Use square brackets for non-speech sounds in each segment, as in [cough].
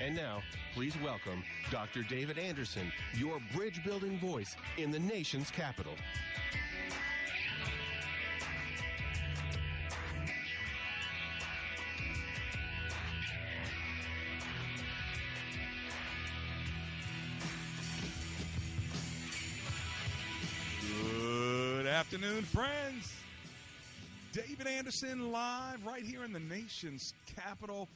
And now, please welcome Dr. David Anderson, your bridge building voice in the nation's capital. Good afternoon, friends. David Anderson live right here in the nation's capital.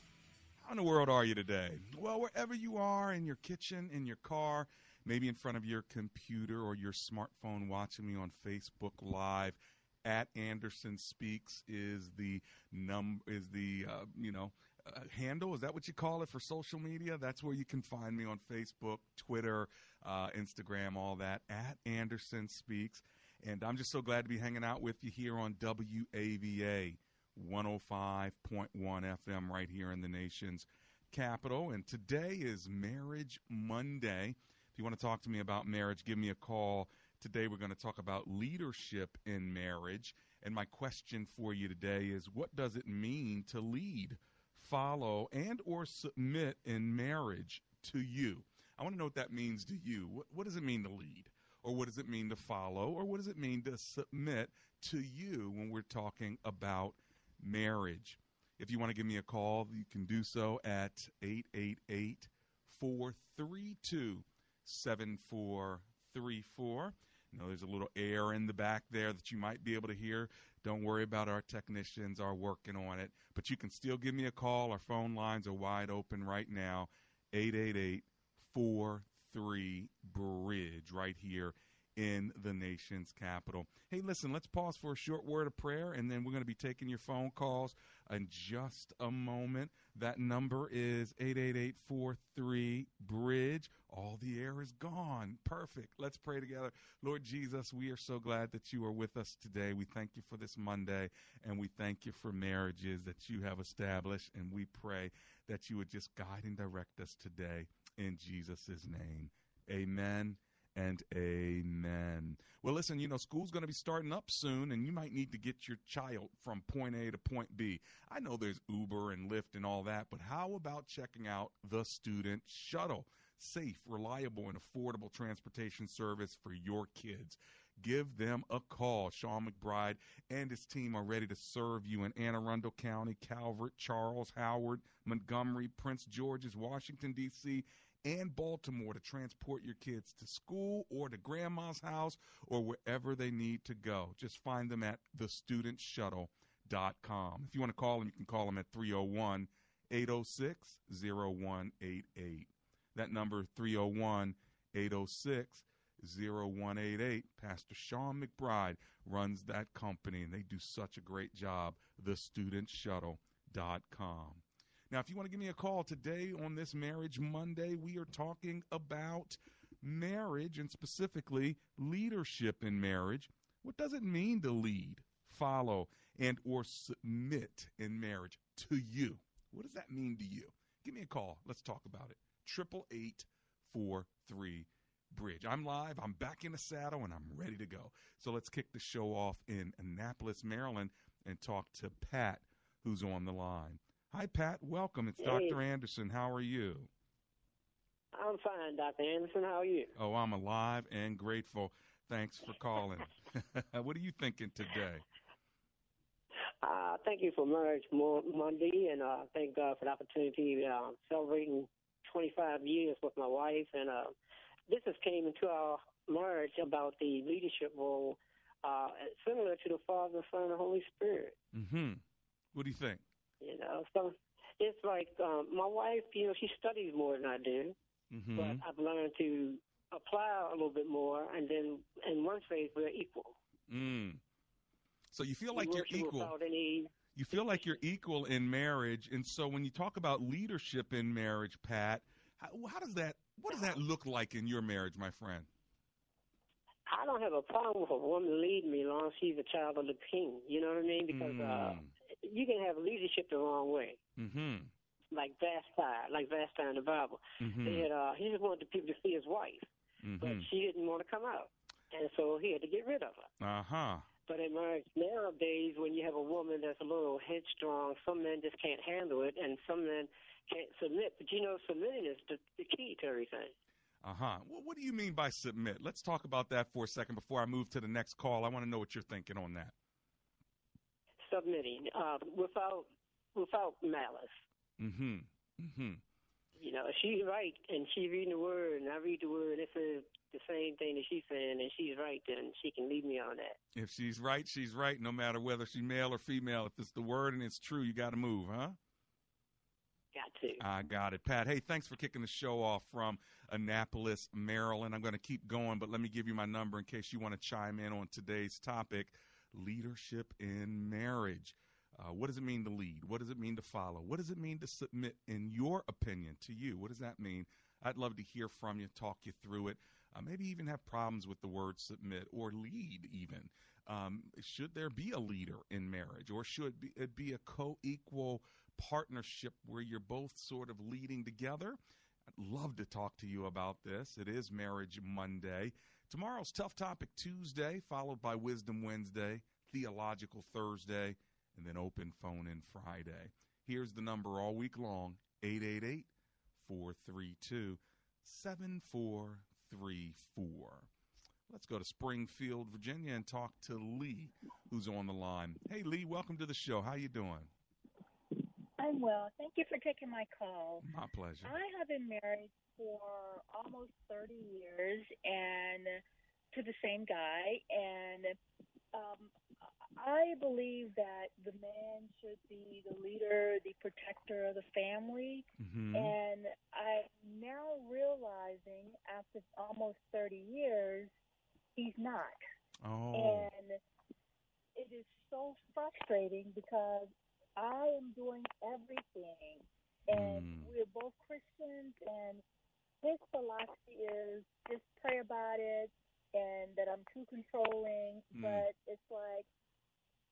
How in the world are you today? Well, wherever you are, in your kitchen, in your car, maybe in front of your computer or your smartphone watching me on Facebook Live. At Anderson Speaks is the num is the uh, you know uh, handle. Is that what you call it for social media? That's where you can find me on Facebook, Twitter, uh, Instagram, all that. At Anderson Speaks. And I'm just so glad to be hanging out with you here on WAVA 105.1 FM right here in the nation's capital. And today is Marriage Monday. If you want to talk to me about marriage, give me a call. Today we're going to talk about leadership in marriage. And my question for you today is what does it mean to lead, follow, and or submit in marriage to you? I want to know what that means to you. What, what does it mean to lead? Or what does it mean to follow? Or what does it mean to submit to you when we're talking about marriage? If you want to give me a call, you can do so at 888 432 7434. You know, there's a little air in the back there that you might be able to hear. Don't worry about our technicians are working on it. But you can still give me a call. Our phone lines are wide open right now. 888 43 Bridge right here in the nation's capital. Hey, listen, let's pause for a short word of prayer, and then we're going to be taking your phone calls in just a moment. That number is 888-43 Bridge. All the air is gone. Perfect. Let's pray together. Lord Jesus, we are so glad that you are with us today. We thank you for this Monday, and we thank you for marriages that you have established, and we pray that you would just guide and direct us today in Jesus' name. Amen and amen. Well, listen, you know, school's going to be starting up soon, and you might need to get your child from point A to point B. I know there's Uber and Lyft and all that, but how about checking out the Student Shuttle? Safe, reliable, and affordable transportation service for your kids. Give them a call. Sean McBride and his team are ready to serve you in Anne Arundel County, Calvert, Charles, Howard, Montgomery, Prince George's, Washington, D.C., and Baltimore to transport your kids to school or to grandma's house or wherever they need to go. Just find them at thestudentshuttle.com. If you want to call them, you can call them at 301 806 0188. That number 301 806 0188. Pastor Sean McBride runs that company and they do such a great job. TheStudentShuttle.com. Now, if you want to give me a call today on this Marriage Monday, we are talking about marriage and specifically leadership in marriage. What does it mean to lead, follow, and or submit in marriage to you? What does that mean to you? Give me a call. Let's talk about it. Triple eight four three bridge. I'm live. I'm back in the saddle and I'm ready to go. So let's kick the show off in Annapolis, Maryland, and talk to Pat, who's on the line. Hi, Pat. Welcome. It's Hey. Dr. Anderson. How are you? I'm fine, Dr. Anderson. How are you? Oh, I'm alive and grateful. Thanks for calling. [laughs] [laughs] what are you thinking today? Uh, thank you for Marriage Mo- Monday, and uh, thank God for the opportunity uh, celebrating 25 years with my wife, and uh, this has came into our marriage about the leadership role, uh, similar to the Father, Son, and Holy Spirit. Mm-hmm. What do you think? You know, so it's like um, my wife. You know, she studies more than I do, Mm-hmm. but I've learned to apply a little bit more, and then in one phase we're equal. Mm. So you feel like you're equal. You feel like you're equal in marriage, and so when you talk about leadership in marriage, Pat, how, how does that? What does that look like in your marriage, my friend? I don't have a problem with a woman leading me as long as she's a child of the king. You know what I mean? Because uh, Mm. You can have leadership the wrong way. Mm-hmm. like Vashti, like Vashti in the Bible. Mm-hmm. He had, uh, he just wanted the people to see his wife, but Mm-hmm. she didn't want to come out, and so he had to get rid of her. Uh huh. But in marriage nowadays, when you have a woman that's a little headstrong, some men just can't handle it, and some men can't submit. But you know, submitting is the, the key to everything. Uh huh. Well, what do you mean by submit? Let's talk about that for a second before I move to the next call. I want to know what you're thinking on that. Submitting uh, without without malice. Mm-hmm. Mm-hmm. You know, she's right and she's reading the word, and I read the word, and it says the same thing that she's saying, and she's right, then she can lead me on that. If she's right, she's right. No matter whether she's male or female, if it's the word and it's true, you got to move, huh? Got to. I got it, Pat. Hey, thanks for kicking the show off from Annapolis, Maryland. I'm going to keep going, but let me give you my number in case you want to chime in on today's topic leadership in marriage. Uh, what does it mean to lead? What does it mean to follow? What does it mean to submit, in your opinion, to you? What does that mean? I'd love to hear from you, talk you through it. Uh, maybe even have problems with the word submit or lead, even. Um, should there be a leader in marriage, or should it be a co equal partnership where you're both sort of leading together? I'd love to talk to you about this. It is Marriage Monday. Tomorrow's Tough Topic Tuesday, followed by Wisdom Wednesday, Theological Thursday, and then Open Phone in Friday. Here's the number all week long 888 432 7434. Let's go to Springfield, Virginia, and talk to Lee, who's on the line. Hey, Lee, welcome to the show. How you doing? I'm well. Thank you for taking my call. My pleasure. I have been married for almost 30 years and to the same guy and um I believe that the man should be the leader, the protector of the family. hmm And I'm now realizing after almost 30 years, he's not. Oh, And it is so frustrating because I am doing everything, and Mm. we're both Christians, and his philosophy is just pray about it, and that I'm too controlling. Mm. But it's like,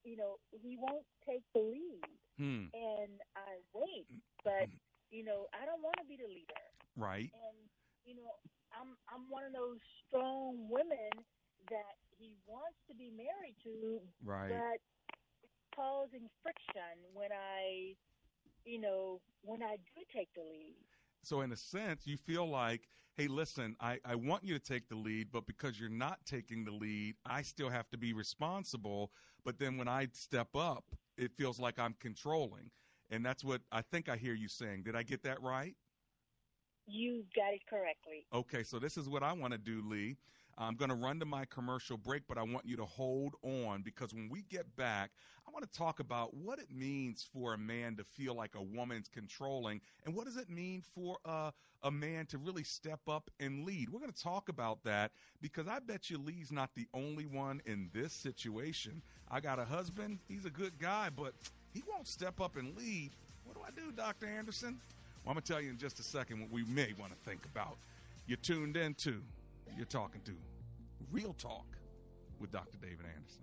you know, he won't take the lead, hmm. and I wait, but you know, I don't want to be the leader right. and you know i'm i'm one of those strong women that he wants to be married to Right. but causing friction when i you know when i do take the lead So, in a sense, you feel like, hey, listen, I, I want you to take the lead, but because you're not taking the lead, I still have to be responsible. But then when I step up, it feels like I'm controlling. And that's what I think I hear you saying. Did I get that right? you got it correctly Okay, so this is what I want to do, Lee. I'm going to run to my commercial break, but I want you to hold on because when we get back, I want to talk about what it means for a man to feel like a woman's controlling and what does it mean for uh, a man to really step up and lead. We're going to talk about that because I bet you Lee's not the only one in this situation. I got a husband, he's a good guy, but he won't step up and lead. What do I do, Dr. Anderson? Well, I'm going to tell you in just a second what we may want to think about. You're tuned in to, you're talking to Real Talk with Dr. David Anderson.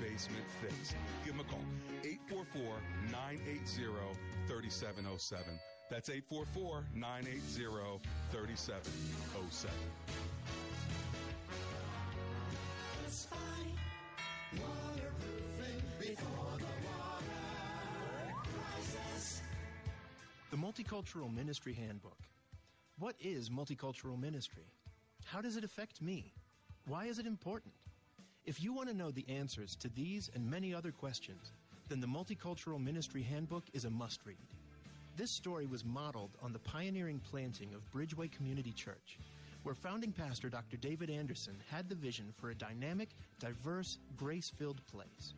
basement fixed. Give them a call 844 980 3707. That's 844 980 3707. The Multicultural Ministry Handbook. What is multicultural ministry? How does it affect me? Why is it important? If you want to know the answers to these and many other questions, then the Multicultural Ministry Handbook is a must read. This story was modeled on the pioneering planting of Bridgeway Community Church, where founding pastor Dr. David Anderson had the vision for a dynamic, diverse, grace filled place.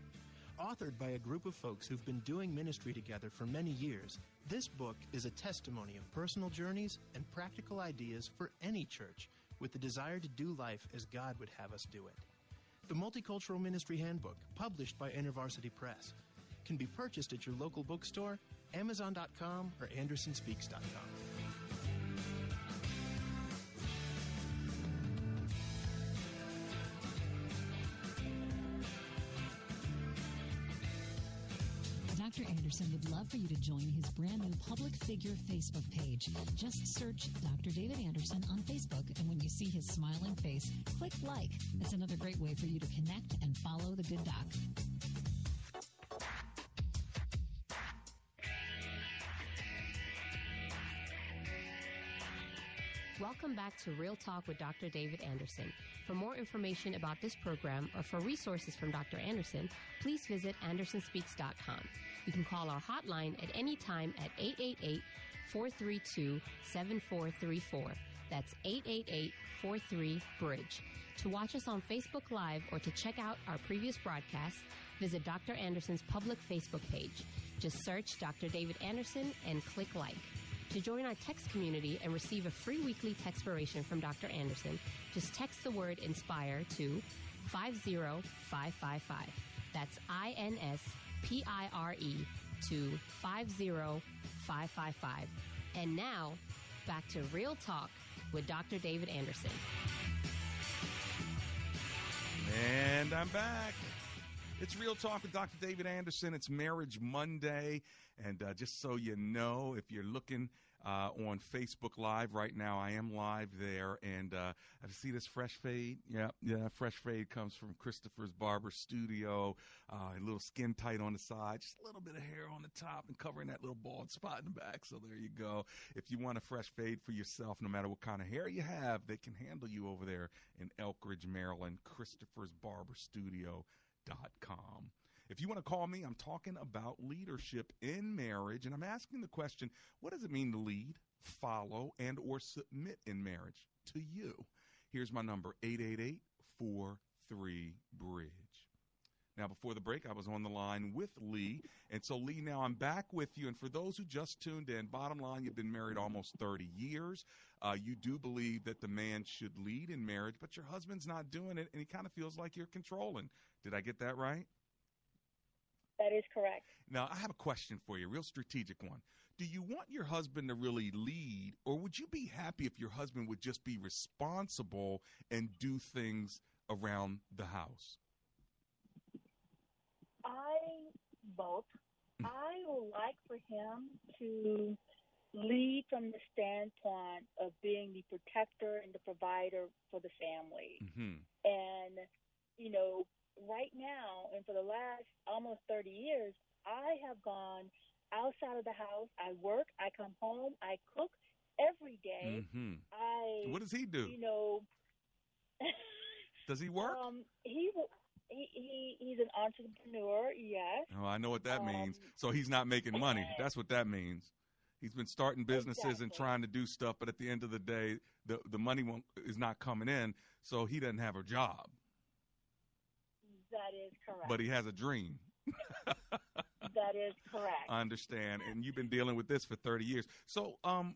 Authored by a group of folks who've been doing ministry together for many years, this book is a testimony of personal journeys and practical ideas for any church with the desire to do life as God would have us do it. The Multicultural Ministry Handbook, published by InterVarsity Press, can be purchased at your local bookstore, Amazon.com, or AndersonSpeaks.com. for you to join his brand new public figure Facebook page. Just search Dr. David Anderson on Facebook, and when you see his smiling face, click like. That's another great way for you to connect and follow the good doc. Welcome back to Real Talk with Dr. David Anderson. For more information about this program or for resources from Dr. Anderson, please visit andersonspeaks.com. You can call our hotline at any time at 888 432 7434. That's 888 43 Bridge. To watch us on Facebook Live or to check out our previous broadcasts, visit Dr. Anderson's public Facebook page. Just search Dr. David Anderson and click like. To join our text community and receive a free weekly textpiration from Dr. Anderson, just text the word INSPIRE to 50555. That's I N S P I R E to 50555. And now, back to Real Talk with Dr. David Anderson. And I'm back. It's Real Talk with Dr. David Anderson. It's Marriage Monday. And uh, just so you know, if you're looking uh, on Facebook Live right now, I am live there. And uh, I see this fresh fade. Yeah, yeah, fresh fade comes from Christopher's Barber Studio. Uh, a little skin tight on the side, just a little bit of hair on the top and covering that little bald spot in the back. So there you go. If you want a fresh fade for yourself, no matter what kind of hair you have, they can handle you over there in Elkridge, Maryland. Christopher's Barber Studio. Dot Com. If you want to call me, I'm talking about leadership in marriage, and I'm asking the question: What does it mean to lead, follow, and or submit in marriage to you? Here's my number: 888 43 Bridge. Now, before the break, I was on the line with Lee. And so, Lee, now I'm back with you. And for those who just tuned in, bottom line, you've been married almost 30 years. Uh, you do believe that the man should lead in marriage, but your husband's not doing it, and he kind of feels like you're controlling. Did I get that right? That is correct. Now, I have a question for you, a real strategic one. Do you want your husband to really lead, or would you be happy if your husband would just be responsible and do things around the house? I both. I would like for him to lead from the standpoint of being the protector and the provider for the family. Mm-hmm. And, you know, right now and for the last almost 30 years, I have gone outside of the house. I work, I come home, I cook every day. Mm-hmm. I What does he do? You know, does he work? Um, he he, he he's an entrepreneur. Yes. Oh, I know what that Um, means. So he's not making money. That's what that means. He's been starting businesses and trying to do stuff, but at the end of the day, the the money won't, is not coming in, so he doesn't have a job. Correct. but he has a dream. that is correct. [laughs] I understand, and you've been dealing with this for 30 years. So, um,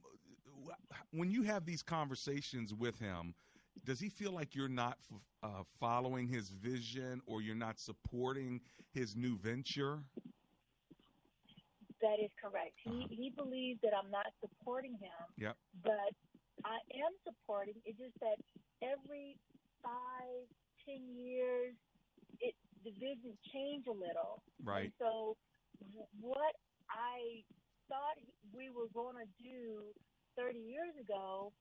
when you have these conversations with him, does he feel like you're not uh, following his vision or you're not supporting his new venture? That is correct. He uh-huh. he believes that I'm not supporting him. Yep. But I am supporting. It's just that every five, ten years, it the vision change a little. Right. And so what I thought we were going to do 30 years ago,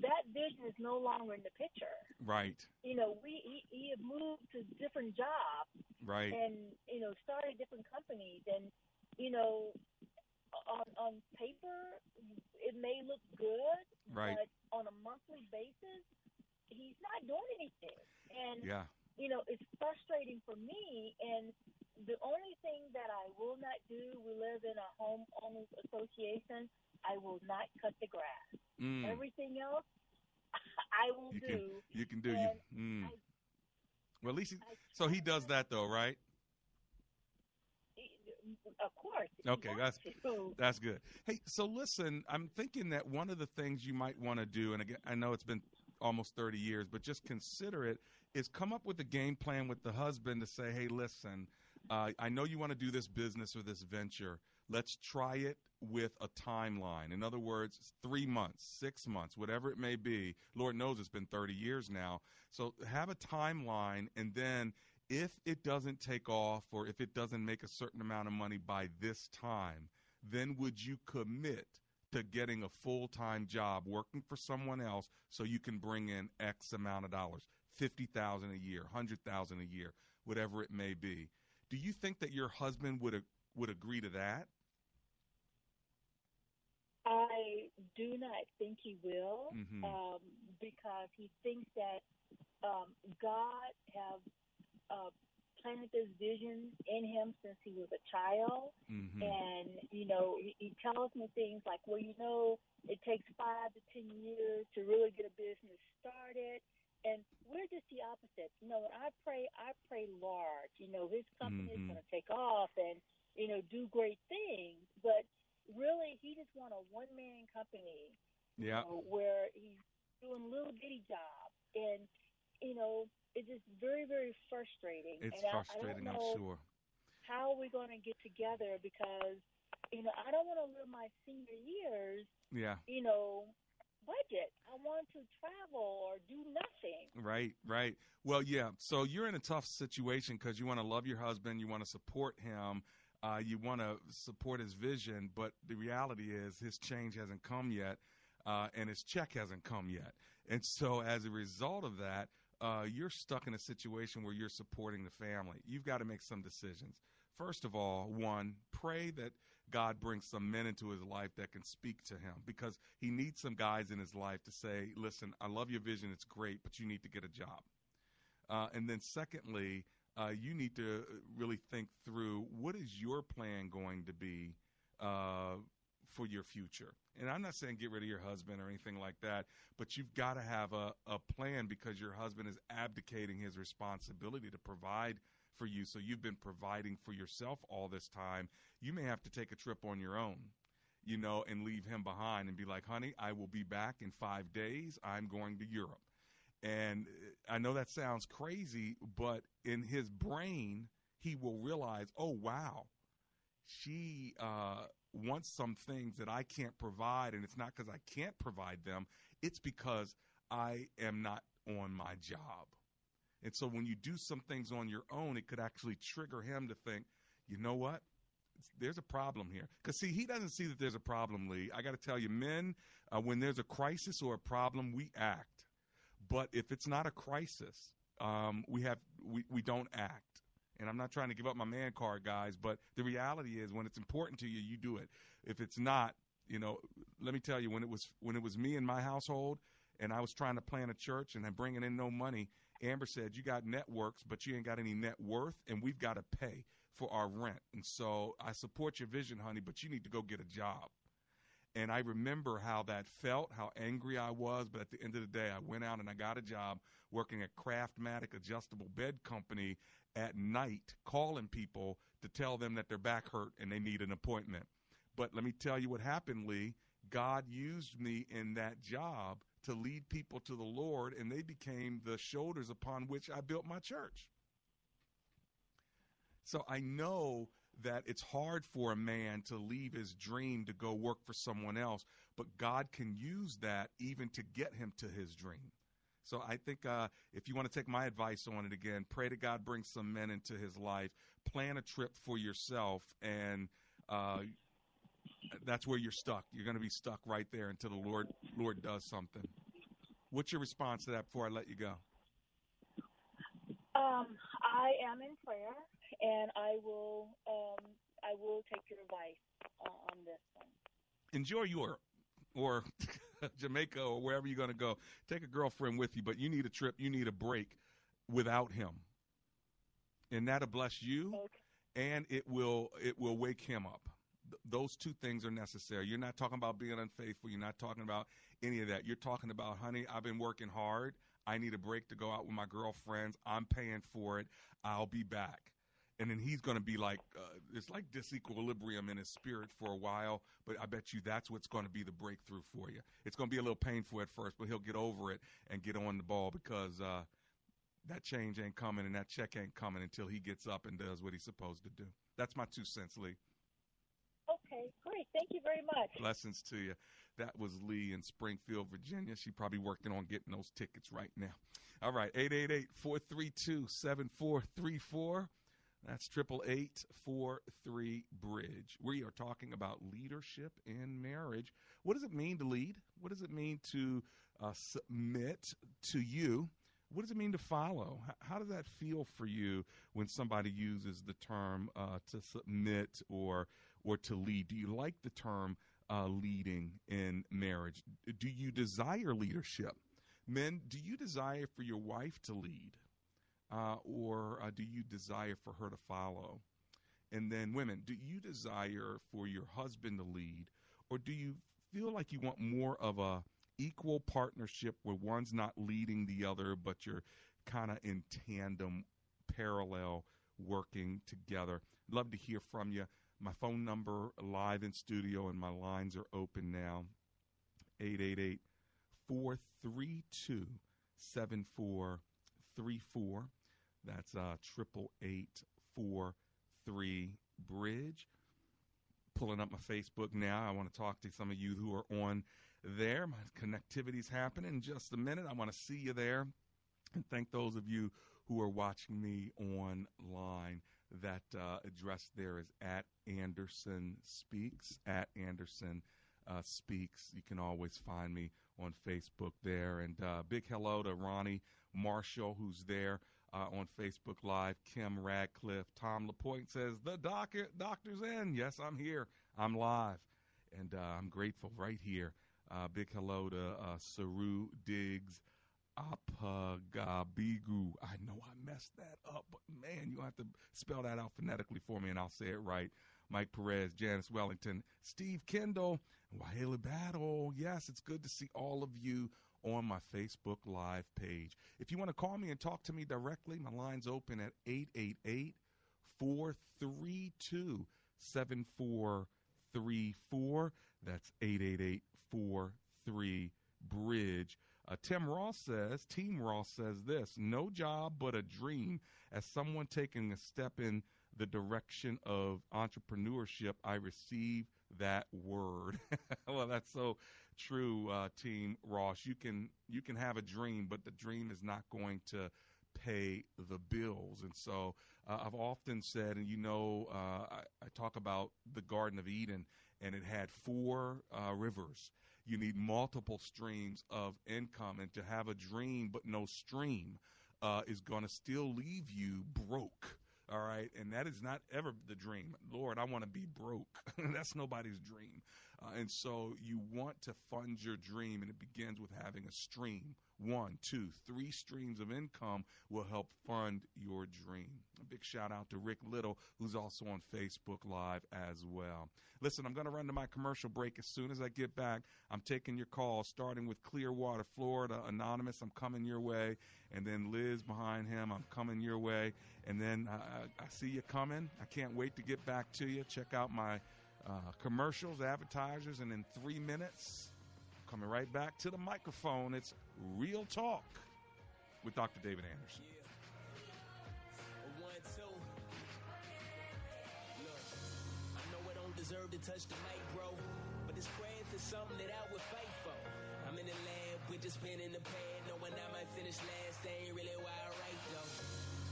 that vision is no longer in the picture. Right. You know, we he, he had moved to different jobs. Right. And you know, started different companies, and you know, on on paper, it may look good, right. but on a monthly basis, he's not doing anything. And yeah. You know, it's frustrating for me. And the only thing that I will not do, we live in a homeowners association. I will not cut the grass. Mm. Everything else, [laughs] I will you do. Can, you can do. And you, mm. I, well, at least he, so he does that though, right? Of course. Okay, that's to. [laughs] that's good. Hey, so listen, I'm thinking that one of the things you might want to do, and again, I know it's been almost 30 years, but just consider it, is come up with a game plan with the husband to say, hey, listen, uh, I know you want to do this business or this venture. Let's try it with a timeline. In other words, three months, six months, whatever it may be. Lord knows it's been 30 years now. So have a timeline, and then if it doesn't take off or if it doesn't make a certain amount of money by this time, then would you commit to getting a full time job working for someone else so you can bring in X amount of dollars, fifty thousand a year, hundred thousand a year, whatever it may be? Do you think that your husband would would agree to that? I do not think he will, mm-hmm. um, because he thinks that um, God have uh, planted this vision in him since he was a child, mm-hmm. and you know he, he tells me things like, "Well, you know, it takes five to ten years to really get a business started." And we're just the opposite. You know, when I pray, I pray large. You know, his company mm-hmm. is going to take off and you know do great things, but really he just want a one man company. Yeah. You know, where he's doing little bitty jobs and you know, it's just very, very frustrating. It's and frustrating, I, I I'm sure. How are we going to get together? Because, you know, I don't want to live my senior years, yeah. you know, budget. I want to travel or do nothing. Right, right. Well, yeah. So you're in a tough situation because you want to love your husband, you want to support him, uh, you want to support his vision, but the reality is his change hasn't come yet, uh, and his check hasn't come yet. And so, as a result of that, uh, you're stuck in a situation where you're supporting the family. You've got to make some decisions. First of all, one, pray that God brings some men into his life that can speak to him because he needs some guys in his life to say, listen, I love your vision. It's great, but you need to get a job. Uh, and then, secondly, uh, you need to really think through what is your plan going to be uh, for your future. And I'm not saying get rid of your husband or anything like that, but you've got to have a, a plan because your husband is abdicating his responsibility to provide for you. So you've been providing for yourself all this time. You may have to take a trip on your own, you know, and leave him behind and be like, honey, I will be back in five days. I'm going to Europe. And I know that sounds crazy, but in his brain, he will realize, oh, wow, she uh, wants some things that I can't provide. And it's not because I can't provide them, it's because I am not on my job. And so when you do some things on your own, it could actually trigger him to think, you know what? There's a problem here. Because, see, he doesn't see that there's a problem, Lee. I got to tell you, men, uh, when there's a crisis or a problem, we act. But if it's not a crisis, um, we have we, we don't act. And I'm not trying to give up my man card, guys, but the reality is when it's important to you, you do it. If it's not, you know, let me tell you, when it was when it was me in my household and I was trying to plan a church and I'm bringing in no money, Amber said, "You got networks, but you ain't got any net worth, and we've got to pay for our rent." And so I support your vision, honey, but you need to go get a job. And I remember how that felt, how angry I was. But at the end of the day, I went out and I got a job working at Craftmatic Adjustable Bed Company. at night calling people to tell them that their back hurt and they need an appointment. But let me tell you what happened, Lee. God used me in that job to lead people to the Lord, and they became the shoulders upon which I built my church. So I know that it's hard for a man to leave his dream to go work for someone else, but God can use that even to get him to his dream. So I think uh, if you want to take my advice on it again, pray to God bring some men into his life, plan a trip for yourself, and uh, that's where you're stuck. You're going to be stuck right there until the Lord Lord does something. What's your response to that before I let you go? Um, I am in prayer, and I will um, I will take your advice uh, on this one. Enjoy your or [laughs] Jamaica or wherever you're going to go. Take a girlfriend with you, but you need a trip. You need a break without him, and that'll bless you, okay. and it will it will wake him up those two things are necessary. You're not talking about being unfaithful. You're not talking about any of that. You're talking about, honey, I've been working hard. I need a break to go out with my girlfriends. I'm paying for it. I'll be back. And then he's going to be like, uh, it's like disequilibrium in his spirit for a while. But I bet you that's what's going to be the breakthrough for you. It's going to be a little painful at first, but he'll get over it and get on the ball because uh, that change ain't coming and that check ain't coming until he gets up and does what he's supposed to do. That's my two cents, Lee. Great. Thank you very much. Blessings to you. That was Lee in Springfield, Virginia. She's probably working on getting those tickets right now. All right, 888-432-7434. That's triple eight four three bridge. We are talking about leadership in marriage. What does it mean to lead? What does it mean to uh, submit to you? What does it mean to follow? How, does that feel for you when somebody uses the term uh, to submit or or to lead? Do you like the term uh, leading in marriage? Do you desire leadership? Men, do you desire for your wife to lead? Uh, or uh, do you desire for her to follow? And then, women, do you desire for your husband to lead? Or do you feel like you want more of a equal partnership where one's not leading the other, but you're kind of in tandem, parallel, working together? Love to hear from you. My phone number live in studio and my lines are open now. 888 432 7434. That's uh triple eight four three bridge. Pulling up my Facebook now. I want to talk to some of you who are on there. My connectivity's happening in just a minute. I want to see you there. And thank those of you who are watching me online. That uh, address there is at Anderson Speaks. At Anderson uh, Speaks. You can always find me on Facebook there. And uh, big hello to Ronnie Marshall, who's there uh, on Facebook Live. Kim Radcliffe. Tom LaPointe says, The doc- doctor's in. Yes, I'm here. I'm live. And uh, I'm grateful right here. Uh, big hello to Saru Diggs. Apagabigu. I know I messed that up, but man, you have to spell that out phonetically for me and I'll say it right. Mike Perez, Janice Wellington, Steve Kendall, Wahela Battle. Yes, it's good to see all of you on my Facebook Live page. If you want to call me and talk to me directly, my line's open at 888 432 7434. That's 888 43 Bridge. Uh, Tim Ross says, Team Ross says this no job but a dream. As someone taking a step in the direction of entrepreneurship, I receive that word. [laughs] well, that's so true, uh, Team Ross. You can you can have a dream, but the dream is not going to pay the bills. And so uh, I've often said, and you know, uh, I, I, talk about the Garden of Eden, and it had four uh, rivers. You need multiple streams of income, and to have a dream but no stream uh, is going to still leave you broke. All right. And that is not ever the dream. Lord, I want to be broke. [laughs] That's nobody's dream. Uh, and so you want to fund your dream, and it begins with having a stream. One, two, three streams of income will help fund your dream. A big shout out to Rick Little, who's also on Facebook Live as well. Listen, I'm going to run to my commercial break as soon as I get back. I'm taking your calls, starting with Clearwater, Florida. Anonymous, I'm coming your way. And then Liz behind him, I'm coming your way. And then uh, I see you coming. I can't wait to get back to you. Check out my uh, commercials, advertisers, and in three minutes, coming right back to the microphone. It's Real Talk with Dr. David Anderson. deserve to touch the mic, bro. But this something that I would fight for. I'm in the lab in the pad, knowing I might finish last. Ain't really why I write though.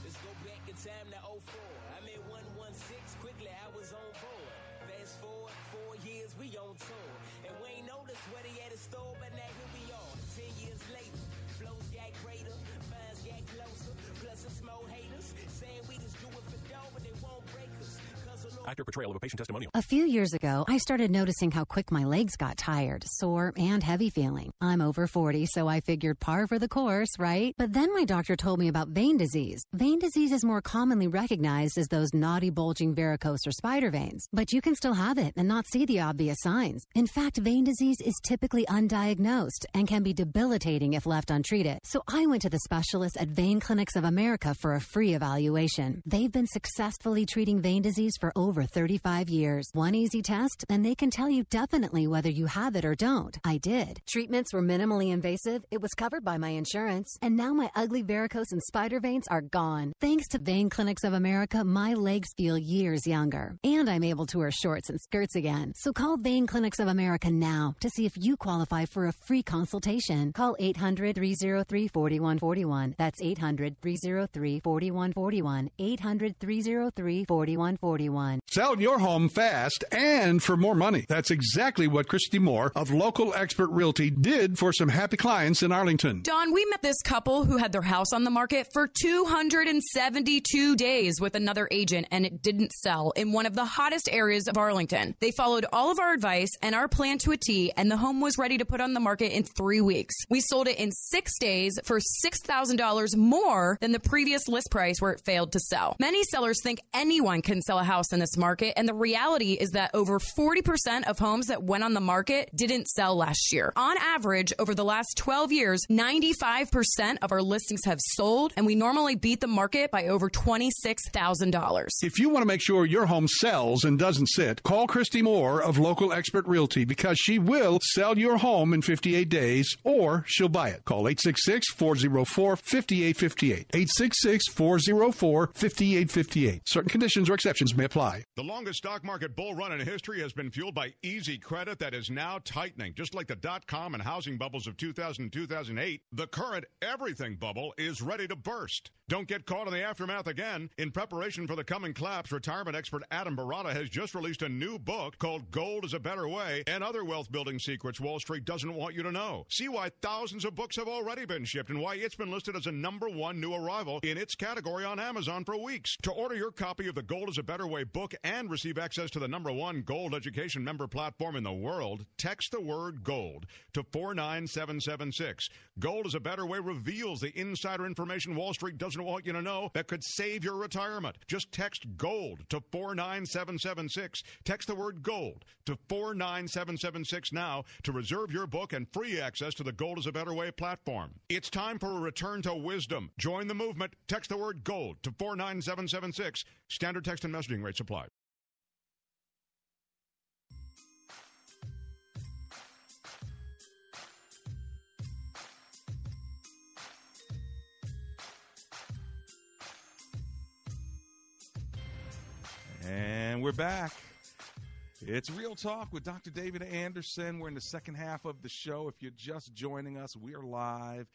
Let's go back in time to 04. I'm at 116, quickly I was on board. Fast forward, four years, we on tour. And we ain't noticed what he at in store, but now here we are. Ten years later, flows got greater, minds got closer. Plus it's more haters, saying we just do it Accurate portrayal of a patient testimonial. A few years ago, I started noticing how quick my legs got tired, sore, and heavy feeling. I'm over 40, so I figured par for the course, right? But then my doctor told me about vein disease. Vein disease is more commonly recognized as those naughty, bulging varicose or spider veins, but you can still have it and not see the obvious signs. In fact, vein disease is typically undiagnosed and can be debilitating if left untreated. So I went to the specialists at Vein Clinics of America for a free evaluation. They've been successfully treating vein disease for over 35 years. One easy test, and they can tell you definitely whether you have it or don't. I did. Treatments were minimally invasive, it was covered by my insurance, and now my ugly varicose and spider veins are gone. Thanks to Vein Clinics of America, my legs feel years younger, and I'm able to wear shorts and skirts again. So call Vein Clinics of America now to see if you qualify for a free consultation. Call 800 303 4141. That's 800 303 4141. 800 303 4141. Sell your home fast and for more money. That's exactly what Christy Moore of Local Expert Realty did for some happy clients in Arlington. Don, we met this couple who had their house on the market for 272 days with another agent and it didn't sell in one of the hottest areas of Arlington. They followed all of our advice and our plan to a T and the home was ready to put on the market in three weeks. We sold it in six days for $6,000 more than the previous list price where it failed to sell. Many sellers think anyone can sell a house in this market. And the reality is that over 40% of homes that went on the market didn't sell last year. On average, over the last 12 years, 95% of our listings have sold, and we normally beat the market by over $26,000. If you want to make sure your home sells and doesn't sit, call Christy Moore of Local Expert Realty because she will sell your home in 58 days or she'll buy it. Call 866 404 5858. 866 404 5858. Certain conditions or exceptions may apply. The longest stock market bull run in history has been fueled by easy credit that is now tightening. Just like the dot com and housing bubbles of 2000 and 2008, the current everything bubble is ready to burst. Don't get caught in the aftermath again. In preparation for the coming collapse, retirement expert Adam Baratta has just released a new book called Gold is a Better Way and Other Wealth Building Secrets Wall Street doesn't want you to know. See why thousands of books have already been shipped and why it's been listed as a number one new arrival in its category on Amazon for weeks. To order your copy of the Gold is a Better Way book and receive access to the number one gold education member platform in the world, text the word gold to 49776. Gold is a better way reveals the insider information Wall Street doesn't want you to know that could save your retirement. Just text gold to 49776. Text the word gold to 49776 now to reserve your book and free access to the Gold is a Better Way platform. It's time for a return to wisdom. Join the movement. Text the word gold to 49776. Standard text and messaging rates apply. We're back. It's Real Talk with Dr. David Anderson. We're in the second half of the show. If you're just joining us, we are live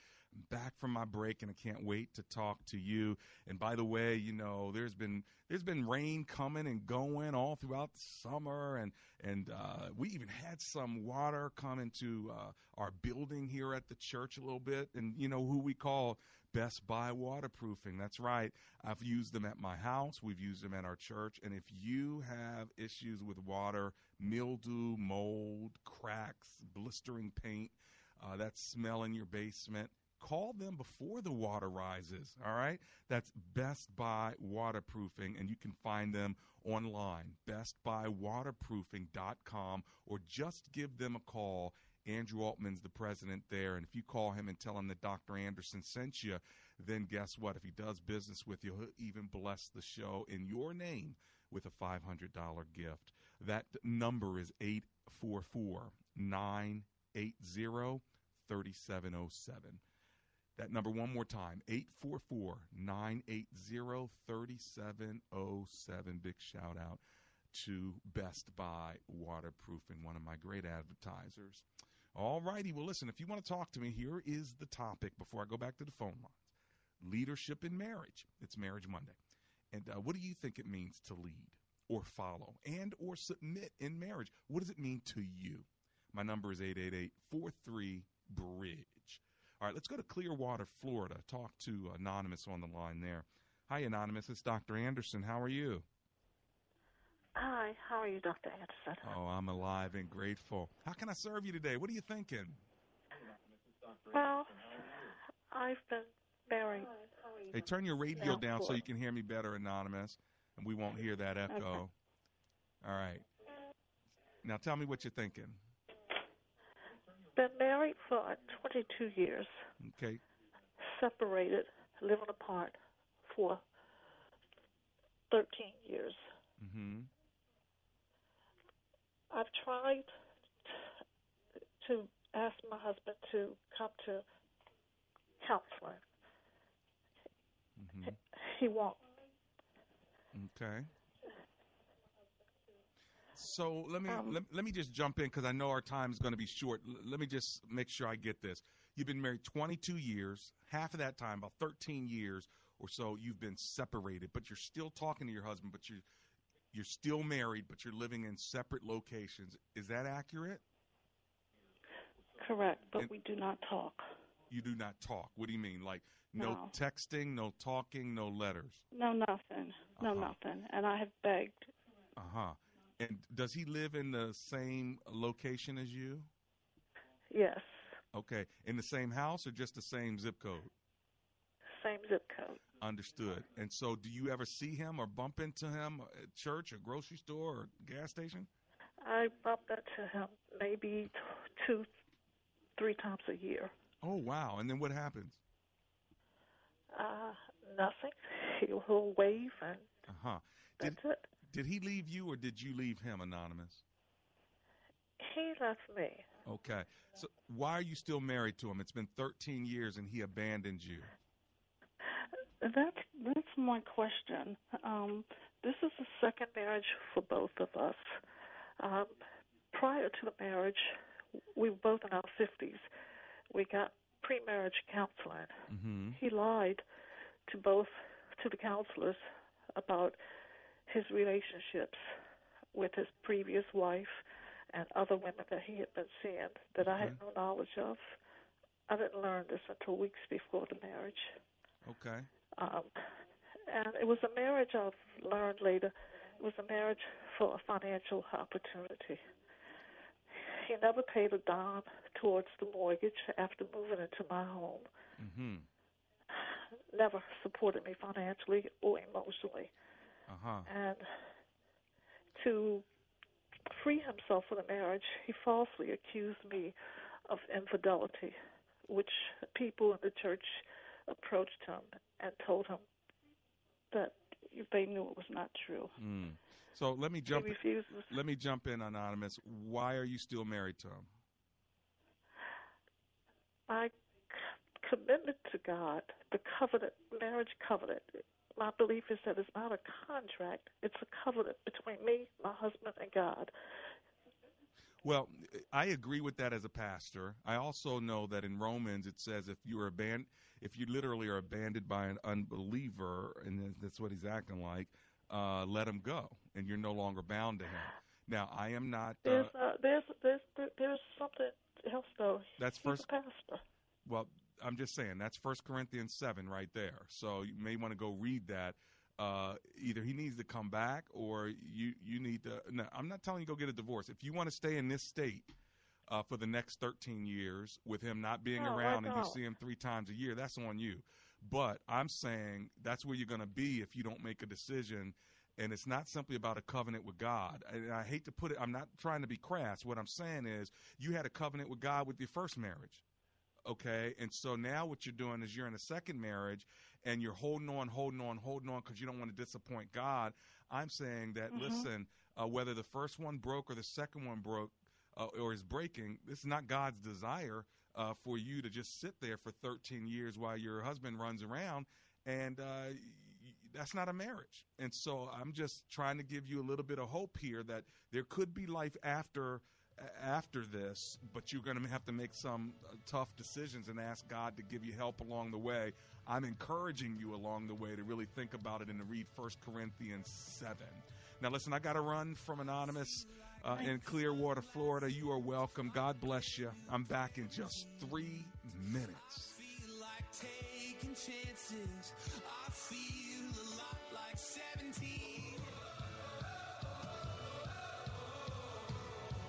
back from my break and I can't wait to talk to you. And by the way, you know, there's been there's been rain coming and going all throughout the summer and and uh, we even had some water come into uh, our building here at the church a little bit and you know who we call Best Buy waterproofing. That's right. I've used them at my house. We've used them at our church. And if you have issues with water, mildew, mold, cracks, blistering paint, uh, that smell in your basement, call them before the water rises. All right. That's Best Buy Waterproofing, and you can find them online, bestbuywaterproofing.com, or just give them a call. Andrew Altman's the president there, and if you call him and tell him that Dr. Anderson sent you, then guess what? If he does business with you, he'll even bless the show in your name with a $500 gift. That number is 844 980 3707. That number one more time 844 980 3707. Big shout out to Best Buy Waterproofing, one of my great advertisers. All righty. Well, listen, if you want to talk to me, here is the topic before I go back to the phone lines leadership in marriage. It's Marriage Monday. And uh, what do you think it means to lead or follow and or submit in marriage? What does it mean to you? My number is 888-43 bridge. All right, let's go to Clearwater, Florida. Talk to Anonymous on the line there. Hi, Anonymous. It's Dr. Anderson. How are you? Hi, how are you, Dr. Anderson? Oh, I'm alive and grateful. How can I serve you today? What are you thinking? Well, I've been married. Hey, turn your radio Yeah, down so you can hear me better, Anonymous, and we won't hear that echo. Okay. All right. Now tell me what you're thinking. Been married for 22 years, Okay. separated, living apart for 13 years. Mm-hmm. I've tried to ask my husband to come to counseling. Mm-hmm. He won't. Okay. So let me Um, let, let me just jump in because I know our time is going to be short. L- let me just make sure I get this. You've been married 22 years. Half of that time, about 13 years or so, you've been separated, but you're still talking to your husband. But you're you're still married, but you're living in separate locations. Is that accurate? Correct, but And- we do not talk. You do not talk. What do you mean? Like no, No. texting, no talking, no letters. No, nothing. No, Uh-huh. nothing. And I have begged. Uh huh. And does he live in the same location as you? Yes, Okay, in the same house or just the same zip code? Same zip code. Understood. And so, do you ever see him or bump into him at church or grocery store or gas station? I bump into him maybe t- two, three times a year. Oh wow! And then what happens? Uh, nothing. [laughs] He'll, he'll wave and Uh huh. Did that's it. did he leave you or did you leave him anonymous? He left me. Okay. So why are you still married to him? It's been 13 years and he abandoned you. That's that's my question. Um, this is the second marriage for both of us. Um, prior to the marriage, we were both in our fifties. We got pre-marriage counseling. Mm-hmm. He lied to both to the counselors about his relationships with his previous wife and other women that he had been seeing that I had no knowledge of. I didn't learn this until weeks before the marriage. Okay. Um, and it was a marriage I've learned later. It was a marriage for a financial opportunity. He never paid a dime towards the mortgage after moving into my home. Mm-hmm. Never supported me financially or emotionally. Uh huh. And to free himself from the marriage, he falsely accused me of infidelity, which people in the church approached him and told him that they knew it was not true. Mm. So let me jump. Let me jump in, anonymous. Why are you still married to him? My c- commitment to God, the covenant, marriage covenant, my belief is that it's not a contract, it's a covenant between me, my husband, and God. Well, I agree with that as a pastor. I also know that in Romans it says if you are abandoned, if you literally are abandoned by an unbeliever, and that's what he's acting like, uh, let him go, and you're no longer bound to him. Now, I am not. Uh, There's, uh, there's, there's, there's something else though. That's He's first- a pastor. Well, I'm just saying that's First Corinthians seven right there. So you may want to go read that. Uh, either he needs to come back, or you you need to. No, I'm not telling you go get a divorce. If you want to stay in this state, uh, for the next 13 years with him not being Oh, around and you see him three times a year. That's on you. But I'm saying that's where you're going to be if you don't make a decision. And it's not simply about a covenant with God. And I hate to put it, I'm not trying to be crass. What I'm saying is you had a covenant with God with your first marriage okay and so now what you're doing is you're in a second marriage and you're holding on holding on holding on because you don't want to disappoint god i'm saying that Mhm. listen uh, whether the first one broke or the second one broke uh, or is breaking this is not god's desire uh, for you to just sit there for 13 years while your husband runs around and uh, y- that's not a marriage and so i'm just trying to give you a little bit of hope here that there could be life after after this, but you're going to have to make some uh, tough decisions and ask God to give you help along the way. I'm encouraging you along the way to really think about it and to read 1 Corinthians 7. Now, listen, I got to run from Anonymous uh, in Clearwater, Florida. You are welcome. God bless you. I'm back in just three minutes.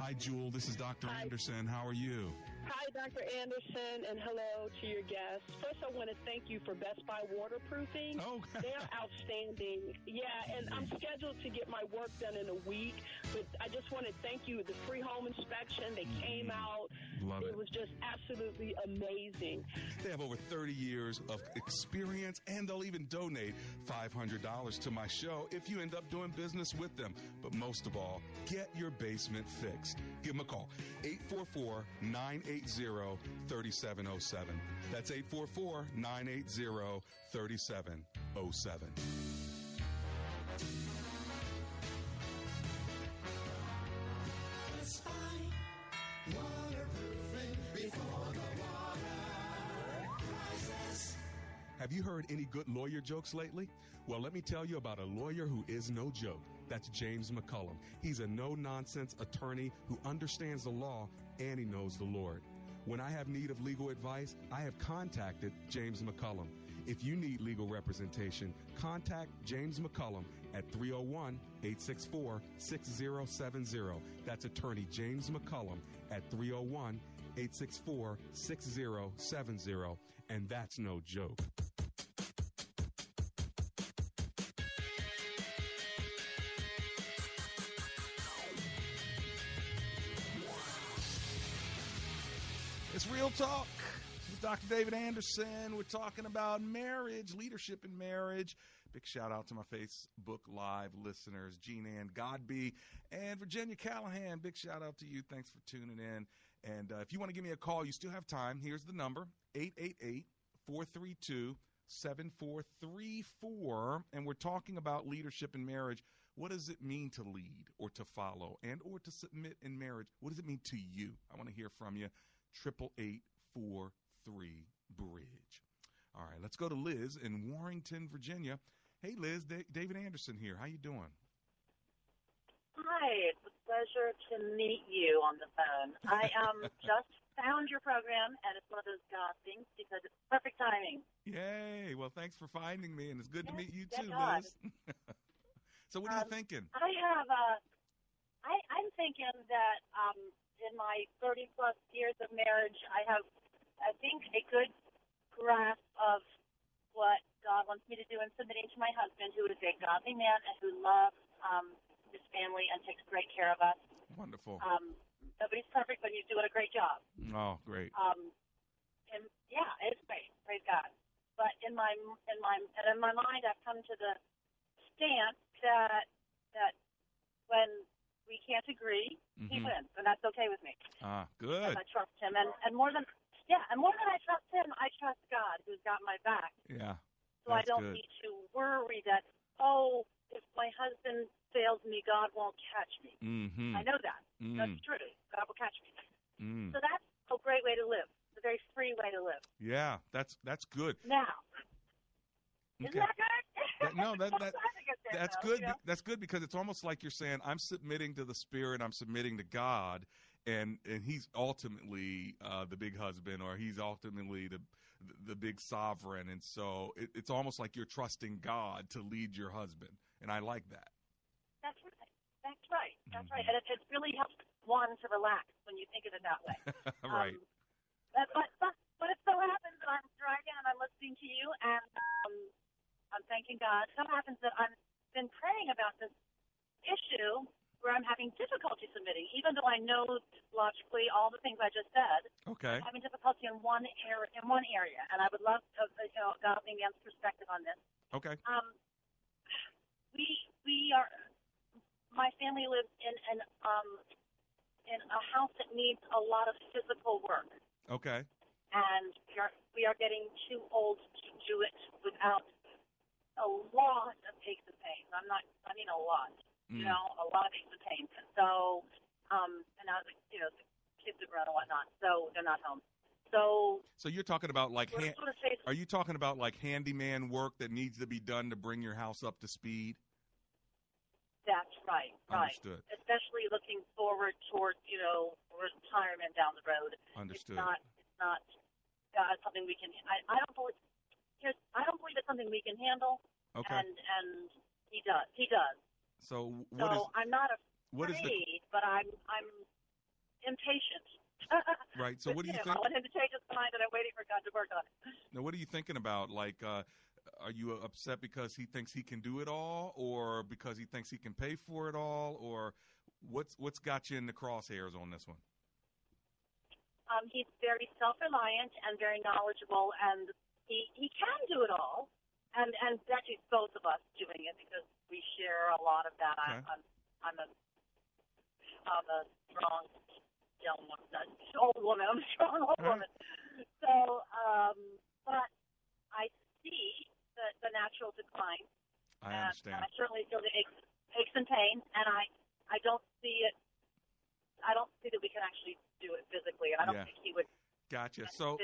Hi, Jewel. This is Dr. Anderson. How are you? Hi, Dr. Anderson, and hello to your guests. First, I want to thank you for Best Buy waterproofing. Oh, they're outstanding. Yeah, and I'm [laughs] scheduled to get my work done in a week, but I just want to thank you. The free home inspection, they came mm. out. Love it. It was just absolutely amazing. They have over 30 years of experience and they'll even donate $500 to my show if you end up doing business with them. But most of all, get your basement fixed. Give them a call 844 980 3707. That's 844 980 3707. Waterproofing before the water. Have you heard any good lawyer jokes lately? Well, let me tell you about a lawyer who is no joke. That's James McCullum. He's a no nonsense attorney who understands the law and he knows the Lord. When I have need of legal advice, I have contacted James McCullum. If you need legal representation, contact James McCullum at 301 864 6070. That's attorney James McCullum at 301 864 6070. And that's no joke. It's Real Talk Dr. David Anderson. We're talking about marriage, leadership in marriage. Big shout out to my Facebook Live listeners, Jean Ann Godby and Virginia Callahan. Big shout out to you. Thanks for tuning in. And uh, if you want to give me a call, you still have time. Here's the number 888 432 7434. And we're talking about leadership in marriage. What does it mean to lead or to follow and or to submit in marriage? What does it mean to you? I want to hear from you. Triple eight four three bridge. All right, let's go to Liz in Warrenton, Virginia. Hey, Liz, Da- David Anderson here. How you doing? Hi, it's a pleasure to meet you on the phone. I um [laughs] just found your program and it's one of those God things because it's perfect timing. Yay! Well, thanks for finding me, and it's good to meet you too, God. Liz. [laughs] so, what are you Um, thinking? I have uh I I'm thinking that um in my 30 plus years of marriage, I have I think a good grasp of what God wants me to do in submitting to my husband, who is a godly man and who loves um, his family and takes great care of us. Wonderful. Um, nobody's perfect, but he's doing a great job. Oh, great. Um, and yeah, it's great. Praise God. But in my in my and in my mind, I've come to the stance that that when we can't agree, he Mhm. wins, and that's okay with me. Ah, And good. I trust him, and and more than yeah, and more than I trust him, I trust God, who's got my back. Yeah. So I don't good. need to worry that oh, if my husband fails me, God won't catch me. Mm-hmm. I know that. Mm. That's true. God will catch me. Mm. So that's a great way to live. It's a very free way to live. Yeah, that's that's good. Now, isn't that good? That- no, [laughs] that, that I think it's good, that's though, good. you know? That's good because it's almost like you're saying I'm submitting to the Spirit, I'm submitting to God, and and He's ultimately uh, the big husband, or He's ultimately the the, big sovereign, and so it, it's almost like you're trusting God to lead your husband, and I like that. That's right. That's right. That's Mm-hmm. right. And it, it really helps one to relax when you think of it that way. [laughs] right. But, but, but, but it so happens that I'm driving and I'm listening to you and um, I'm thanking God. So happens that I've been praying about this issue where I'm having difficulty submitting, even though I know logically all the things I just said. Okay. I'm having difficulty in one area, in one area, and I would love to, a, you know, godly man's perspective on this. Okay. Um, we we are. My family lives in an um in a house that needs a lot of physical work, Okay. and we are we are getting too old to do it without a lot of aches and pains. I'm not. I mean a lot. You Mm. know, a lot of pains. So, um, and now the you know the kids are grown and whatnot, so they're not home. So So you're talking about like we're sort of are you talking about like handyman work that needs to be done to bring your house up to speed? That's right, right. Understood. Especially looking forward toward, you know, retirement down the road. Understood. It's not, it's not uh, something we can. I, I don't believe. Here's, I don't believe it's something we can handle. Okay. And and he does. He does. So So what is I'm not what is afraid, the but I'm I'm impatient. [laughs] right? So what do you think? I want him to change his mind, and I'm waiting for God to work on it. [laughs] Now, what are you thinking about? Like, uh, are you upset because he thinks he can do it all, or because he thinks he can pay for it all, or what's what's got you in the crosshairs on this one? Um, he's very self-reliant and very knowledgeable, and he he can do it all. And and actually, both of us doing it because we share a lot of that. I, Okay. I'm I'm a I'm a strong young woman, old woman. I'm a strong old right. woman. So, um, but I see the the natural decline. I and understand. I certainly feel the aches, aches and pains, and I I don't see it. I don't see that we can actually do it physically. I don't Yeah. think he would Gotcha. So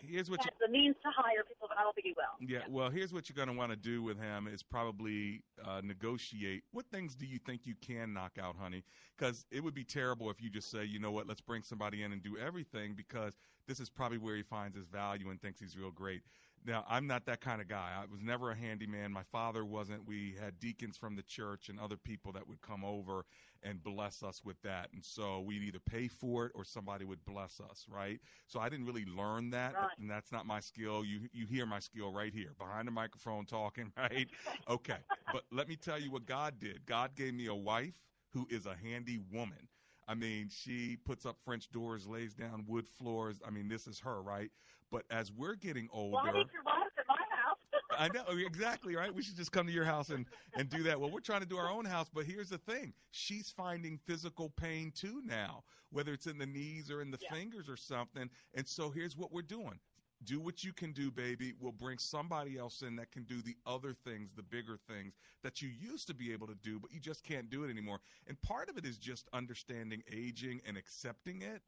here's what you the means to hire people, but I don't think he will. Yeah, well, here's what you're going to want to do with him is probably uh, negotiate. What things do you think you can knock out, honey? Because it would be terrible if you just say, you know what, let's bring somebody in and do everything because this is probably where he finds his value and thinks he's real great. Now, I'm not that kind of guy. I was never a handyman. My father wasn't. We had deacons from the church and other people that would come over and bless us with that. And so we'd either pay for it or somebody would bless us, right? So I didn't really learn that, Right. and that's not my skill. You you hear my skill right here behind the microphone talking, [laughs] right? Okay. but let me tell you what God did. God gave me a wife who is a handy woman. I mean, she puts up French doors, lays down wood floors. I mean, this is her, right? But as we're getting older, Why did your wife at my house? I know oh, exactly right. We should just come to your house and and do that. Well, we're trying to do our own house, but here's the thing: she's finding physical pain too now, whether it's in the knees or in the fingers or something. And so here's what we're doing: do what you can do, baby. We'll bring somebody else in that can do the other things, the bigger things that you used to be able to do, but you just can't do it anymore. And part of it is just understanding aging and accepting it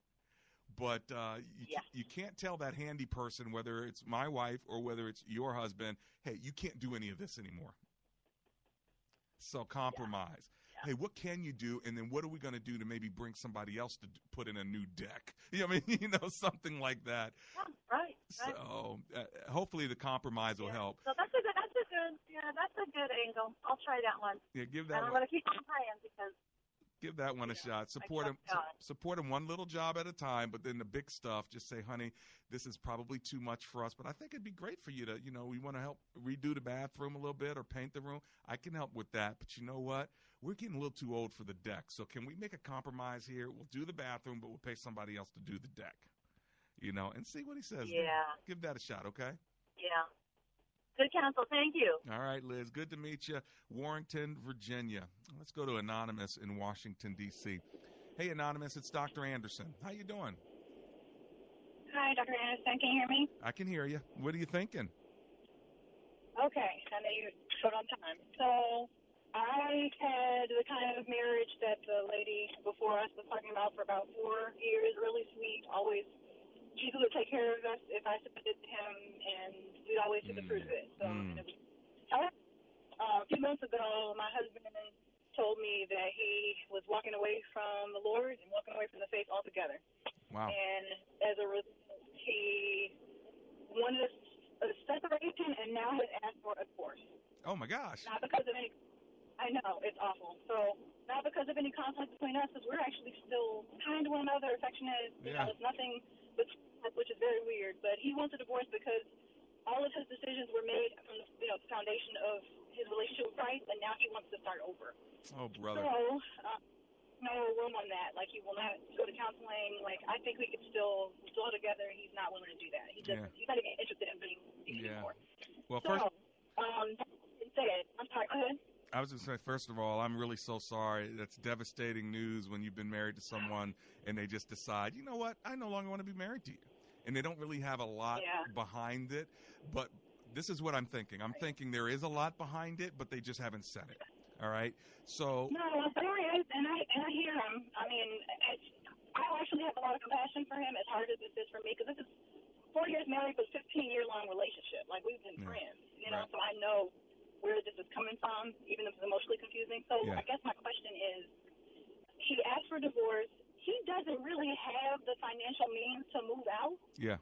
but uh, you, Yeah. you can't tell that handy person whether it's my wife or whether it's your husband hey you can't do any of this anymore so compromise hey what can you do and then what are we going to do to maybe bring somebody else to put in a new deck [laughs] you know, I mean? [laughs] you know something like that Yeah, right. So uh, hopefully the compromise will help So that's a good. That's a good. Yeah, that's a good angle. I'll try that one. yeah give and that I'm one going to keep on praying because Give that one a shot. Support him. su- Support him one little job at a time, but then the big stuff, just say, honey, this is probably too much for us. But I think it'd be great for you to, you know, we want to help redo the bathroom a little bit or paint the room. I can help with that. But you know what? We're getting a little too old for the deck. So can we make a compromise here? We'll do the bathroom, but we'll pay somebody else to do the deck. You know, and see what he says. Yeah. Give that a shot, okay? Yeah. Good counsel. Thank you. All right, Liz. Good to meet you. Warrenton, Virginia. Let's go to Anonymous in Washington, D.C. Hey, Anonymous, it's Dr. Anderson. How you doing? Hi, Dr. Anderson. Can you hear me? I can hear you. What are you thinking? Okay, I know you're short on time. So I had the kind of marriage that the lady before us was talking about for about four years, really sweet, always Jesus would take care of us if I submitted to him, and we'd always the fruit of it. So Mm. it was, however, uh, a few months ago, my husband told me that he was walking away from the Lord and walking away from the faith altogether. Wow. And as a result, he wanted a, a separation and now has asked for a divorce. Oh my gosh. Not because of any, I know, it's awful. So, not because of any conflict between us, because we're actually still kind to one another, affectionate. You Yeah. know, it's nothing, us, which is very weird. But he wants a divorce because all of his decisions were made from the, you know, the foundation of his relationship with Christ, and now he wants to start over. Oh, brother. So, uh, no room on that. Like, he will not go to counseling. Like, I think we could still still together. He's not willing to do that. He doesn't. Yeah. He's not even interested in being being Yeah. anymore. Well, so, first, um, say it. I'm sorry. Go ahead. I was going to say, first of all, I'm really so sorry. That's devastating news when you've been married to someone and they just decide, you know what, I no longer want to be married to you. And they don't really have a lot Yeah. behind it. But this is what I'm thinking. I'm thinking there is a lot behind it, but they just haven't said it. All right. So, No, there is, and I and I hear him. I mean, it's, I actually have a lot of compassion for him. As hard as this is for me, because this is four years married, but 15 year long relationship. Like we've been Yeah. friends, you know. Right. So I know where this is coming from, even if it's emotionally confusing. So Yeah. I guess my question is, he asked for divorce. He doesn't really have the financial means to move out. yeah.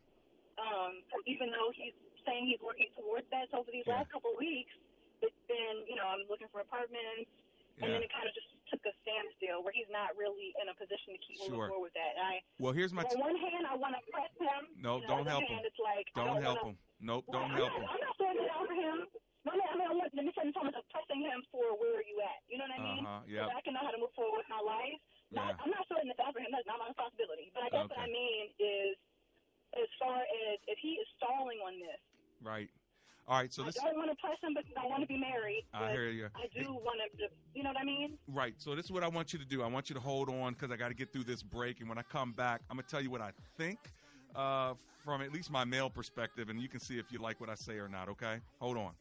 um, even though he's saying he's working towards that. So for these Yeah. last couple of weeks, it's been, you know, I'm looking for apartments, and then it kind of just took a standstill where he's not really in a position to keep moving Sure. forward with that. And I, Well, here's my. on one hand, I want to press him. No, don't help him. hand, It's like, Don't don't help wanna, him. Nope, don't I'm help not, him. I'm not out for him. No, no, I mean, I want let me say in terms of pressing him for where are you at. You know what I mean? Uh-huh, So yep. that I can know how to move forward with my life. Not, Yeah. I'm not throwing this out for him. That's not my responsibility. But I guess what I mean is, as far as if he is stalling on this, Right. All right. So this. I don't want to press him because I want to be married. I hear you. I do want to, you know what I mean? Right. So this is what I want you to do. I want you to hold on because I got to get through this break, and when I come back, I'm gonna tell you what I think uh, from at least my male perspective, and you can see if you like what I say or not. Okay. Hold on.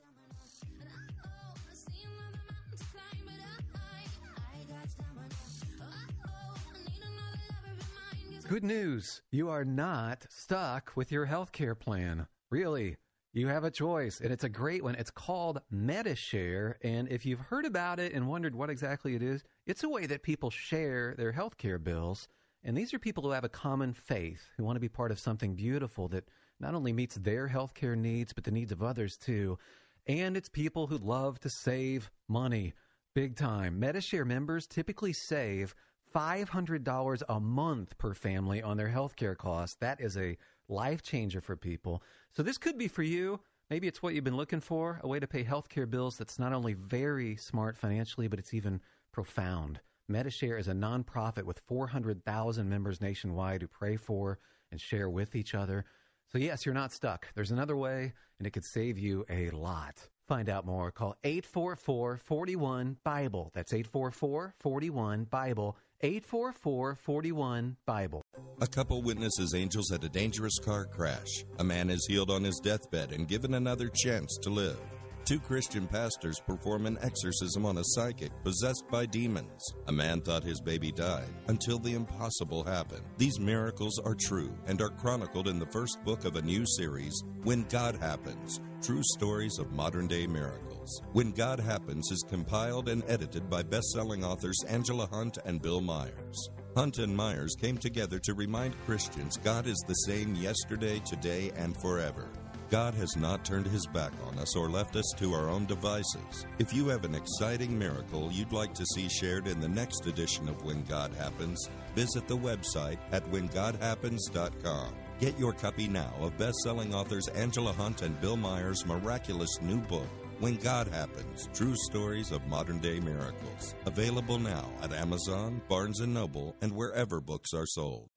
Good news. You are not stuck with your healthcare plan. Really. You have a choice, and it's a great one. It's called MediShare. And if you've heard about it and wondered what exactly it is, it's a way that people share their healthcare bills. And these are people who have a common faith, who want to be part of something beautiful that not only meets their healthcare needs, but the needs of others too. And it's people who love to save money big time. MediShare members typically save $500 a month per family on their healthcare costs. That is a life changer for people. So this could be for you. Maybe it's what you've been looking for, a way to pay healthcare bills that's not only very smart financially, but it's even profound. MediShare is a nonprofit with 400,000 members nationwide who pray for and share with each other. So, yes, you're not stuck. There's another way, and it could save you a lot. Find out more. Call 844 41 Bible. That's 844 41 Bible. 844 41 Bible. A couple witnesses angels at a dangerous car crash. A man is healed on his deathbed and given another chance to live. Two Christian pastors perform an exorcism on a psychic possessed by demons. A man thought his baby died until the impossible happened. These miracles are true and are chronicled in the first book of a new series, When God Happens True Stories of Modern Day Miracles. When God Happens is compiled and edited by best selling authors Angela Hunt and Bill Myers. Hunt and Myers came together to remind Christians God is the same yesterday, today, and forever. God has not turned his back on us or left us to our own devices. If you have an exciting miracle you'd like to see shared in the next edition of When God Happens, visit the website at whengodhappens.com. Get your copy now of best-selling authors Angela Hunt and Bill Myers' miraculous new book, When God Happens: True Stories of Modern-Day Miracles. Available now at Amazon, Barnes & Noble, and wherever books are sold.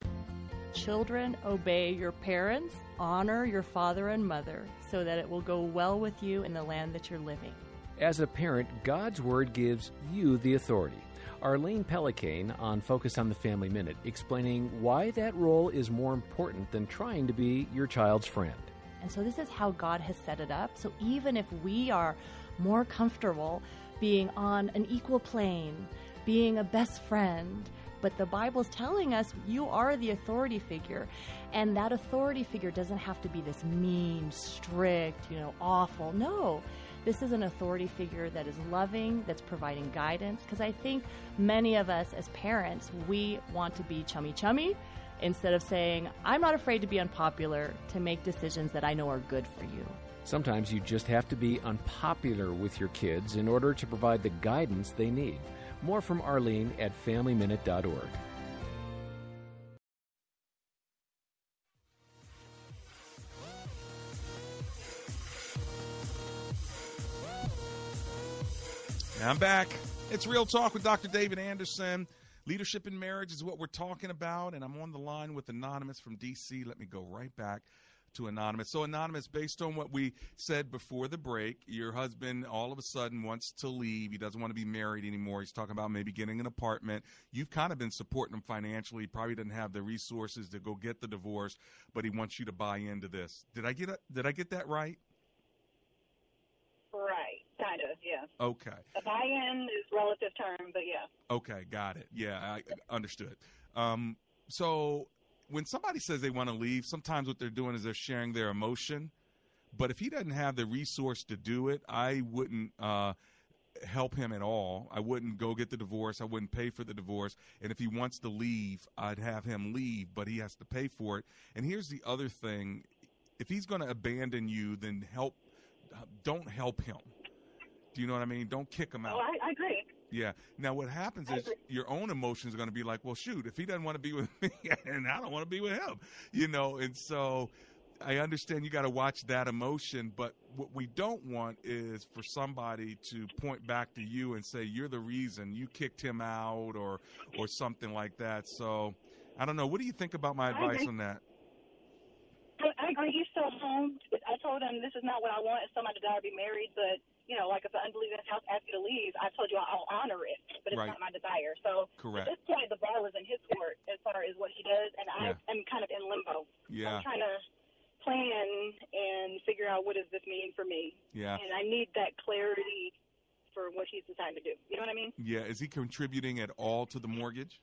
Children, obey your parents, honor your father and mother, so that it will go well with you in the land that you're living. As a parent, God's Word gives you the authority. Arlene Pellicane on Focus on the Family Minute, explaining why that role is more important than trying to be your child's friend. And so, this is how God has set it up. So, even if we are more comfortable being on an equal plane, being a best friend, but the Bible's telling us you are the authority figure. And that authority figure doesn't have to be this mean, strict, you know, awful. No. This is an authority figure that is loving, that's providing guidance. Because I think many of us as parents, we want to be chummy chummy instead of saying, I'm not afraid to be unpopular to make decisions that I know are good for you. Sometimes you just have to be unpopular with your kids in order to provide the guidance they need. More from Arlene at FamilyMinute.org. I'm back. It's Real Talk with Dr. David Anderson. Leadership in marriage is what we're talking about, and I'm on the line with Anonymous from DC. Let me go right back to Anonymous. So, Anonymous, based on what we said before the break, your husband all of a sudden wants to leave. He doesn't want to be married anymore. He's talking about maybe getting an apartment. You've kind of been supporting him financially. He probably doesn't have the resources to go get the divorce, but he wants you to buy into this. Did I get it? Did I get that right? Right, kind of, yeah. Okay. A buy-in is relative term, but yeah. Okay, got it. Yeah, I understood. Um, so when somebody says they want to leave, sometimes what they're doing is they're sharing their emotion. But if he doesn't have the resource to do it, I wouldn't uh, help him at all. I wouldn't go get the divorce. I wouldn't pay for the divorce. And if he wants to leave, I'd have him leave, but he has to pay for it. And here's the other thing if he's going to abandon you, then help. Don't help him. Do you know what I mean? Don't kick him oh, out. Oh, I, I agree. Yeah. Now what happens is your own emotions are going to be like, well, shoot, if he doesn't want to be with [laughs] me, and I don't want to be with him, you know. And so, I understand you got to watch that emotion, but what we don't want is for somebody to point back to you and say you're the reason you kicked him out or or something like that. So, I don't know. What do you think about my advice on that? I agree. He's still home. I told him this is not what I want. It's somebody to die be married, but you know, like if an unbeliever in his house asks you to leave, I told you I'll honor it, but it's Right. not my desire. So Correct. at this point, the ball is in his court as far as what he does, and I Yeah. am kind of in limbo. Yeah. I'm trying to plan and figure out what does this mean for me, Yeah. and I need that clarity for what he's deciding to do. You know what I mean? Yeah. Is he contributing at all to the mortgage?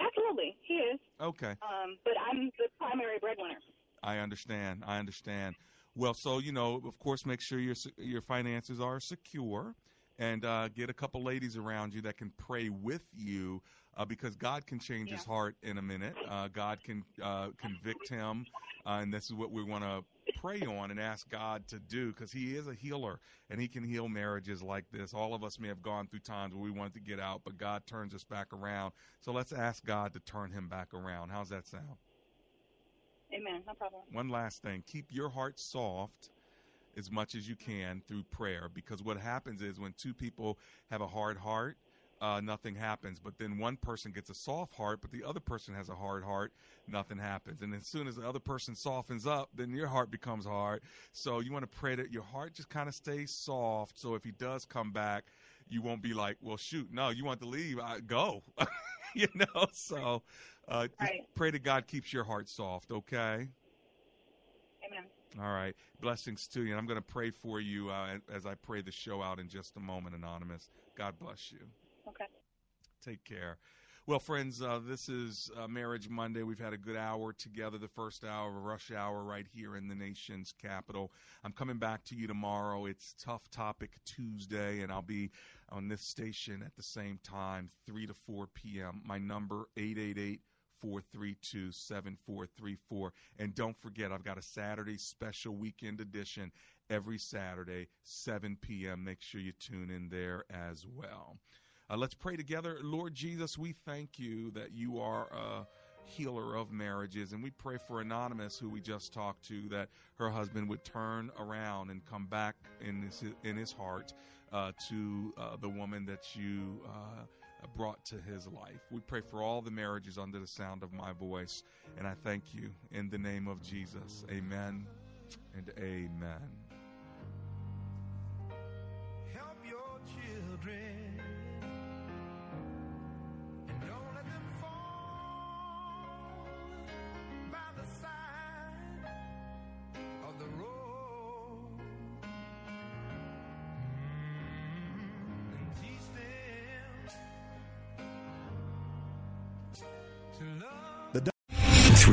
Absolutely, he is. Okay. Um, but I'm the primary breadwinner. I understand. I understand. Well, so you know, of course, make sure your your finances are secure, and uh, get a couple ladies around you that can pray with you, uh, because God can change his heart in a minute. Uh, God can uh, convict him, uh, and this is what we want to pray on and ask God to do, because He is a healer and He can heal marriages like this. All of us may have gone through times where we wanted to get out, but God turns us back around. So let's ask God to turn him back around. How's that sound? Amen. No problem. One last thing keep your heart soft as much as you can through prayer because what happens is when two people have a hard heart, uh, nothing happens. But then one person gets a soft heart, but the other person has a hard heart, nothing happens. And as soon as the other person softens up, then your heart becomes hard. So you want to pray that your heart just kind of stays soft. So if he does come back, you won't be like, well, shoot, no, you want to leave, I, go. [laughs] [laughs] you know, so uh, just pray to God keeps your heart soft, okay? Amen. All right. Blessings to you. And I'm going to pray for you uh, as I pray the show out in just a moment, Anonymous. God bless you. Okay. Take care. Well, friends, uh, this is uh, Marriage Monday. We've had a good hour together, the first hour of rush hour right here in the nation's capital. I'm coming back to you tomorrow. It's Tough Topic Tuesday, and I'll be on this station at the same time, 3 to 4 p.m. My number, 888 432 7434. And don't forget, I've got a Saturday special weekend edition every Saturday, 7 p.m. Make sure you tune in there as well. Uh, let's pray together. Lord Jesus, we thank you that you are a healer of marriages. And we pray for Anonymous, who we just talked to, that her husband would turn around and come back in his, in his heart uh, to uh, the woman that you uh, brought to his life. We pray for all the marriages under the sound of my voice. And I thank you in the name of Jesus. Amen and amen.